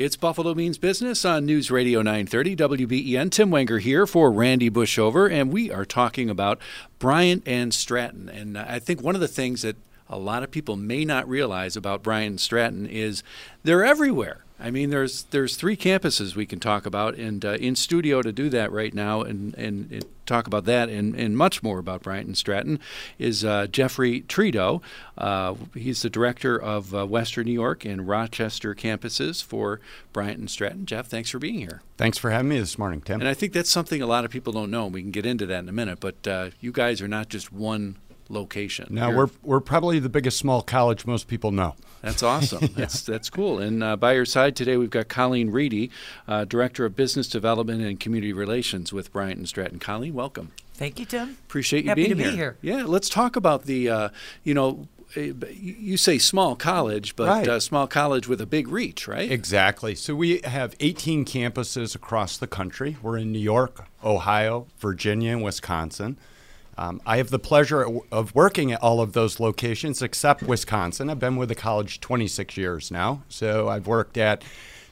It's Buffalo Means Business on News Radio 930 WBEN. Tim Wenger here for Randy Bushover, and we are talking about Bryant and Stratton. And I think one of the things that a lot of people may not realize about Bryant and Stratton is they're everywhere. I mean, there's there's three campuses we can talk about, and uh, in studio to do that right now, and, and, and talk about that and, and much more about Bryant and Stratton is uh, Jeffrey Trito. Uh, he's the director of uh, Western New York and Rochester campuses for Bryant and Stratton. Jeff, thanks for being here. Thanks for having me this morning, Tim. And I think that's something a lot of people don't know. And We can get into that in a minute, but uh, you guys are not just one location. Now You're- we're we're probably the biggest small college most people know. That's awesome. That's that's cool. And uh, by your side today, we've got Colleen Reedy, uh, Director of Business Development and Community Relations with Bryant and Stratton. Colleen, welcome. Thank you, Tim. Appreciate you Happy being to be here. here. Yeah, let's talk about the, uh, you know, you you say small college, but Right. uh, small college with a big reach, right? Exactly. So we have 18 campuses across the country. We're in New York, Ohio, Virginia, and Wisconsin. Um, I have the pleasure of working at all of those locations except Wisconsin. I've been with the college 26 years now. So I've worked at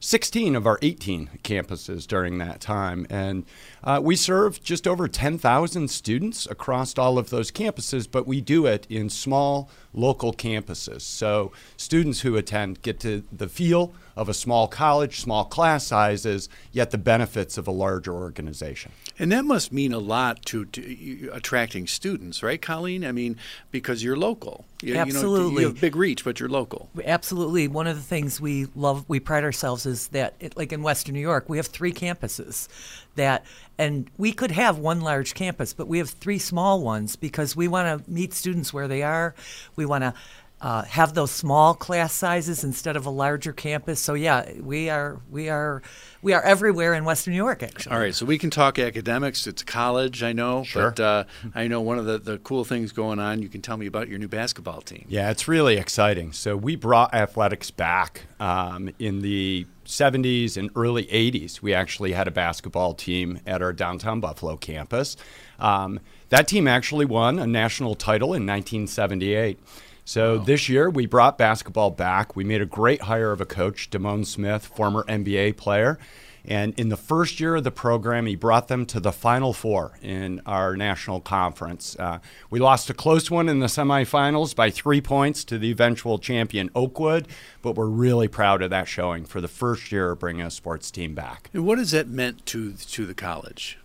16 of our 18 campuses during that time. And uh, we serve just over 10,000 students across all of those campuses, but we do it in small local campuses. So students who attend get to the feel of a small college, small class sizes, yet the benefits of a larger organization. And that must mean a lot to, to attracting students, right, Colleen? I mean, because you're local. You, You, know, Absolutely. you have big reach, but you're local. Absolutely. One of the things we love, we pride ourselves is that, it, like in Western New York, we have three campuses that, and we could have one large campus, but we have three small ones because we want to meet students where they are. We want to uh, have those small class sizes instead of a larger campus. So yeah, we are, we are, we are everywhere in Western New York. Actually. All right, so we can talk academics. It's college, I know, Sure. but uh, I know one of the, the cool things going on. You can tell me about your new basketball team. Yeah, it's really exciting. So we brought athletics back um, in the 70s and early 80s. We actually had a basketball team at our downtown Buffalo campus. Um, that team actually won a national title in 1978. So this year we brought basketball back. We made a great hire of a coach, Damone Smith, former NBA player. And in the first year of the program, he brought them to the Final Four in our national conference. Uh, we lost a close one in the semifinals by three points to the eventual champion Oakwood, but we're really proud of that showing for the first year of bringing a sports team back. And what has that meant to to the college?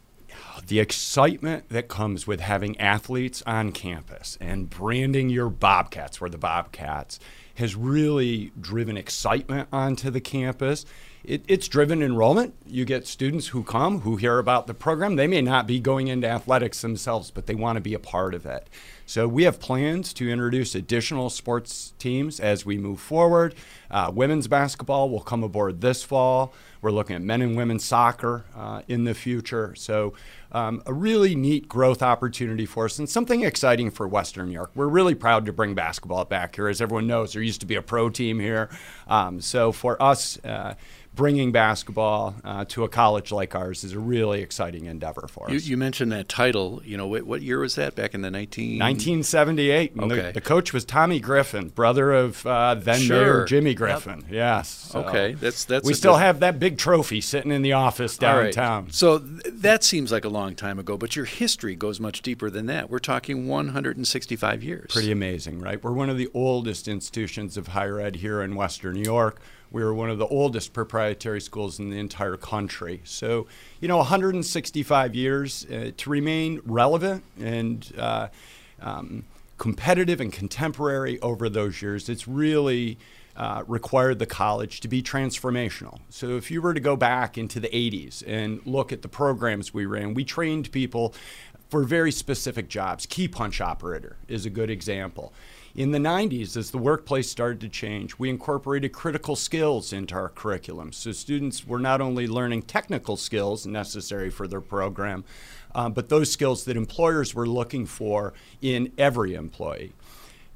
The excitement that comes with having athletes on campus and branding your Bobcats, we're the Bobcats, has really driven excitement onto the campus. It, it's driven enrollment. You get students who come who hear about the program. They may not be going into athletics themselves, but they want to be a part of it. So we have plans to introduce additional sports teams as we move forward. Uh, women's basketball will come aboard this fall. We're looking at men and women's soccer uh, in the future. So um, a really neat growth opportunity for us and something exciting for Western New York. We're really proud to bring basketball back here. As everyone knows, there used to be a pro team here. Um, so for us, uh, bringing basketball uh, to a college like ours is a really exciting endeavor for us. You, you mentioned that title. You know, what, what year was that? Back in the 19... 1978. Okay. The, the coach was Tommy Griffin, brother of uh, then Sure. Mayor Jimmy Griffin. Yes. so Okay, that's that's. we still diff- have that big trophy sitting in the office All right. downtown. So th- that seems like a long time ago, but your history goes much deeper than that. We're talking 165 years. Pretty amazing, right? We're one of the oldest institutions of higher ed here in Western New York. We are one of the oldest proprietary schools in the entire country. So, you know, 165 years uh, to remain relevant and uh, um, competitive and contemporary over those years, it's really uh, required the college to be transformational. So, if you were to go back into the 80s and look at the programs we ran, we trained people for very specific jobs. Key punch operator is a good example. In the 90s, as the workplace started to change, we incorporated critical skills into our curriculum. So students were not only learning technical skills necessary for their program, uh, but those skills that employers were looking for in every employee.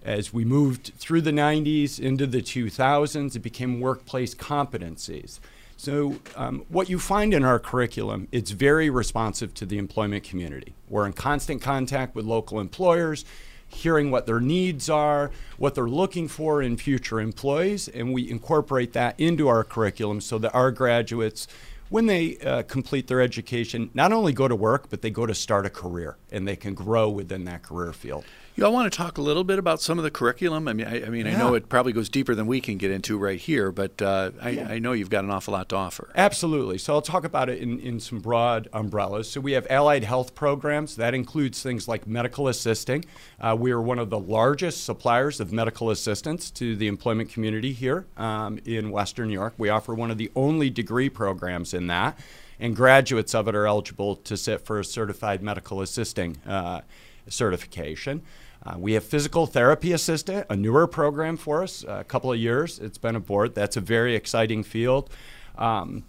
As we moved through the 90s into the 2000s, it became workplace competencies. So, um, what you find in our curriculum, it's very responsive to the employment community. We're in constant contact with local employers, hearing what their needs are, what they're looking for in future employees, and we incorporate that into our curriculum so that our graduates, when they uh, complete their education, not only go to work, but they go to start a career and they can grow within that career field. You all want to talk a little bit about some of the curriculum? I mean, I, I mean, Yeah. I know it probably goes deeper than we can get into right here, but uh, I, Yeah. I know you've got an awful lot to offer. Absolutely. So I'll talk about it in, in some broad umbrellas. So we have allied health programs. That includes things like medical assisting. Uh, we are one of the largest suppliers of medical assistance to the employment community here um, in Western New York. We offer one of the only degree programs in that, and graduates of it are eligible to sit for a certified medical assisting uh, certification. Uh, we have physical therapy assistant, a newer program for us, a couple of years. It's been aboard. That's a very exciting field. Um,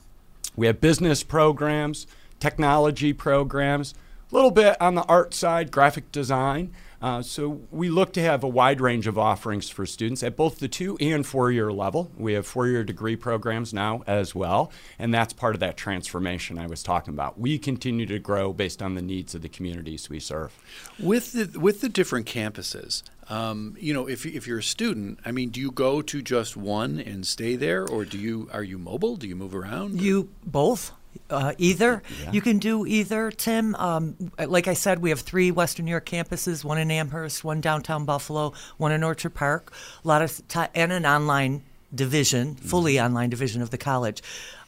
we have business programs, technology programs, a little bit on the art side, graphic design. Uh, so we look to have a wide range of offerings for students at both the two and four year level. We have four year degree programs now as well, and that's part of that transformation I was talking about. We continue to grow based on the needs of the communities we serve. With the with the different campuses, um, you know, if if you're a student, I mean, do you go to just one and stay there, or do you are you mobile? Do you move around? You both. Uh, either you can do either, Tim. Um, like I said, we have three Western New York campuses: one in Amherst, one downtown Buffalo, one in Orchard Park. A lot of ti and an online division, fully online division of the college.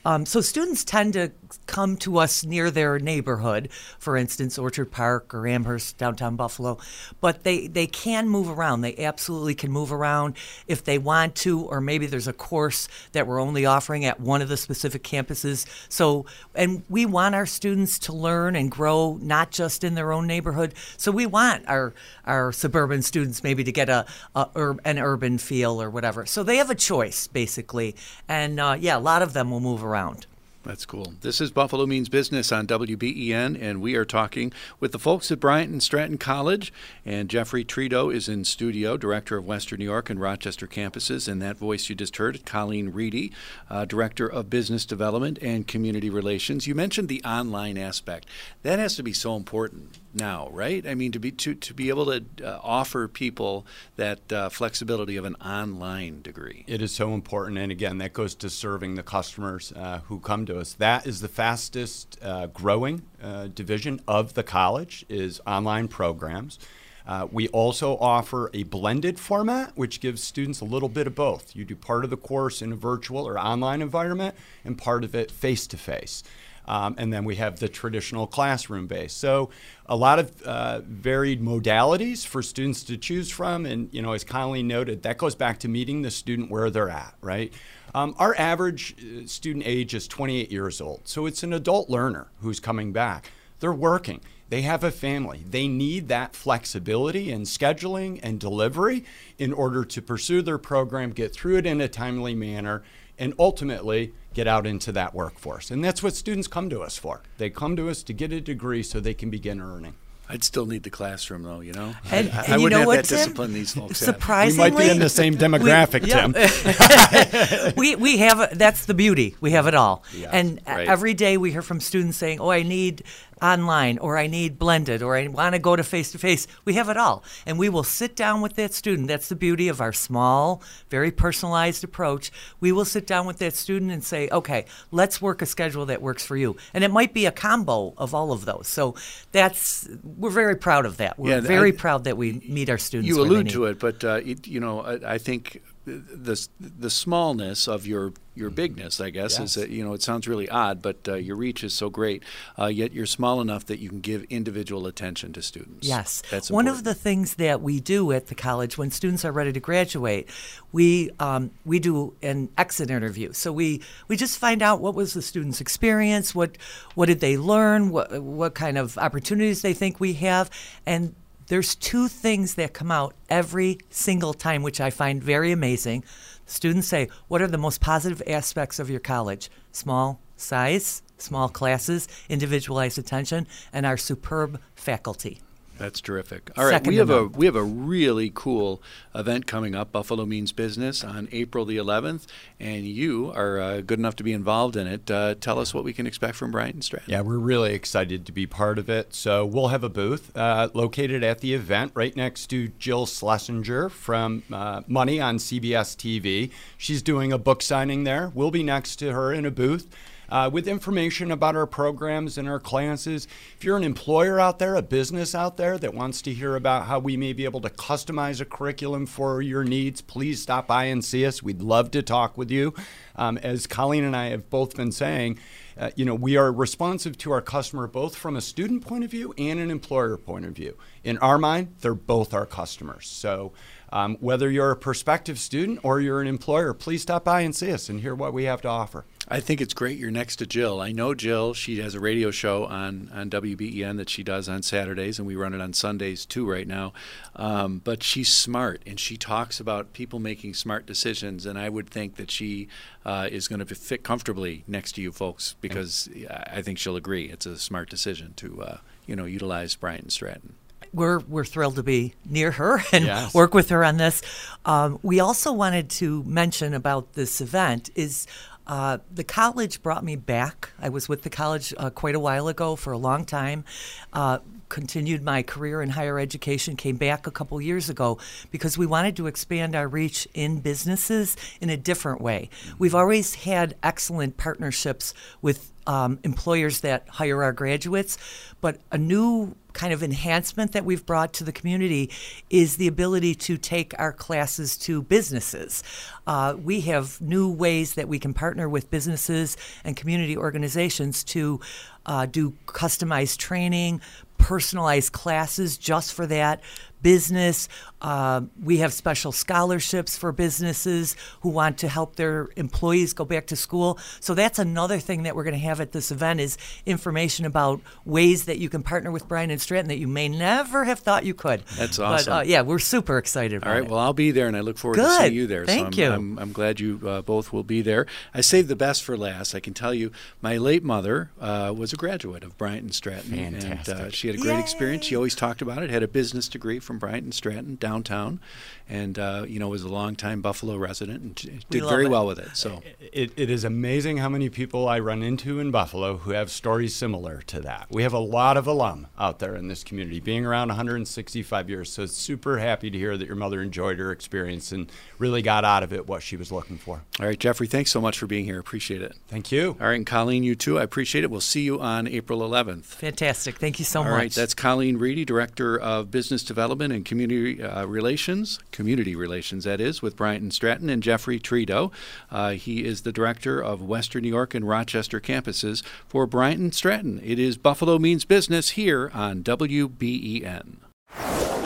Um, so students tend to come to us near their neighborhood, for instance, Orchard Park or Amherst, downtown Buffalo. But they, they can move around. They absolutely can move around if they want to, or maybe there's a course that we're only offering at one of the specific campuses. So, and we want our students to learn and grow not just in their own neighborhood. So we want our our suburban students maybe to get a, a an urban feel or whatever. So they have a choice basically, and uh, yeah, a lot of them will move around. That's cool. This is Buffalo Means Business on WBEN, and we are talking with the folks at Bryant and Stratton College. And Jeffrey Trito is in studio, director of Western New York and Rochester campuses. And that voice you just heard, Colleen Reedy, uh, director of business development and community relations. You mentioned the online aspect. That has to be so important now, right? I mean, to be to, to be able to uh, offer people that uh, flexibility of an online degree. It is so important, and again, that goes to serving the customers uh, who come to us. That is the fastest uh, growing uh, division of the college is online programs. Uh, we also offer a blended format, which gives students a little bit of both. You do part of the course in a virtual or online environment, and part of it face to face. Um, and then we have the traditional classroom base. So a lot of uh, varied modalities for students to choose from. And you know, as Colleen noted, that goes back to meeting the student where they're at, right? Um, our average uh, student age is 28 years old, so it's an adult learner who's coming back. They're working. They have a family. They need that flexibility in scheduling and delivery in order to pursue their program, get through it in a timely manner, and ultimately get out into that workforce. And that's what students come to us for. They come to us to get a degree so they can begin earning. I'd still need the classroom, though. You know, And, I, and I you wouldn't know have what, that Tim? discipline these folks have. We Surprisingly, might be in the same demographic, yeah. Tim. we we have that's the beauty. We have it all. Yes, and right. every day we hear from students saying, "Oh, I need online or I need blended or I want to go to face to face." We have it all. And we will sit down with that student. That's the beauty of our small, very personalized approach. We will sit down with that student and say, "Okay, let's work a schedule that works for you." And it might be a combo of all of those. So that's we're very proud of that. We're Yeah, very I- proud that we meet our students. you allude to it, but uh, it, you know, I, I think the the smallness of your your bigness, I guess, is that you know it sounds really odd, but uh, your reach is so great. Uh, yet you're small enough that you can give individual attention to students. Yes. that's one of the things that we do at the college when students are ready to graduate, we um, we do an exit interview. So we we just find out what was the student's experience, what what did they learn, what what kind of opportunities they think we have, and there's two things that come out every single time, which I find very amazing. Students say, What are the most positive aspects of your college? Small size, small classes, individualized attention, and our superb faculty. That's terrific. All right, Second we have a we have a really cool event coming up, Buffalo Means Business, on April the 11th, and you are uh, good enough to be involved in it. Uh, tell us what we can expect from Bryant Stratton. Yeah, we're really excited to be part of it. So we'll have a booth uh, located at the event right next to Jill Schlesinger from uh, Money on CBS TV. She's doing a book signing there. We'll be next to her in a booth. Uh, with information about our programs and our classes. If you're an employer out there, a business out there that wants to hear about how we may be able to customize a curriculum for your needs, please stop by and see us. We'd love to talk with you. Um, as Colleen and I have both been saying, uh, you know, we are responsive to our customer both from a student point of view and an employer point of view. In our mind, they're both our customers. So, um, whether you're a prospective student or you're an employer, please stop by and see us and hear what we have to offer. I think it's great you're next to Jill. I know Jill. She has a radio show on, on WBEN that she does on Saturdays, and we run it on Sundays too right now. Um, but she's smart, and she talks about people making smart decisions. And I would think that she uh, is going to fit comfortably next to you folks because I think she'll agree it's a smart decision to uh, you know utilize Bryant Stratton. we're we're thrilled to be near her and Yes. work with her on this. Um, we also wanted to mention about this event is. Uh, the college brought me back. I was with the college uh, quite a while ago for a long time. Uh, continued my career in higher education. Came back a couple years ago because we wanted to expand our reach in businesses in a different way. We've always had excellent partnerships with um, employers that hire our graduates, but a new kind of enhancement that we've brought to the community is the ability to take our classes to businesses. Uh, we have new ways that we can partner with businesses and community organizations to uh, do customized training, personalized classes just for that business. Uh, we have special scholarships for businesses who want to help their employees go back to school. So that's another thing that we're going to have at this event is information about ways that you can partner with Bryant and Stratton that you may never have thought you could. That's But, awesome. uh, yeah, we're super excited about All right. it. Well, I'll be there, and I look forward to Good. seeing you there. Thank so I'm, you. I'm, I'm glad you uh, both will be there. I saved the best for last. I can tell you, my late mother uh, was a graduate of Bryant and Stratton, and uh, Fantastic. she had a great Yay. experience. She always talked about it. Had a business degree from Bryant and Stratton downtown, and uh, you know was a longtime Buffalo resident and did love very it. well with it. So. It, it is amazing how many people I run into in Buffalo who have stories similar to that. We have a lot of alum out there in this community, being around 165 years. So super happy to hear that your mother enjoyed her experience and really got out of it what she was looking for. All right, Jeffrey, thanks so much for being here. Appreciate it. Thank you. All right, and Colleen, you too. I appreciate it. We'll see you on April 11th. Fantastic. Thank you so All much. right, that's Colleen Reedy, Director of Business Development and Community uh, Relations, Community Relations, that is, with and Stratton, and Jeffrey Tredo. Uh, he is the Director of Western New York and Rochester campuses for and Stratton. It is Buffalo Means Business here on WBEN.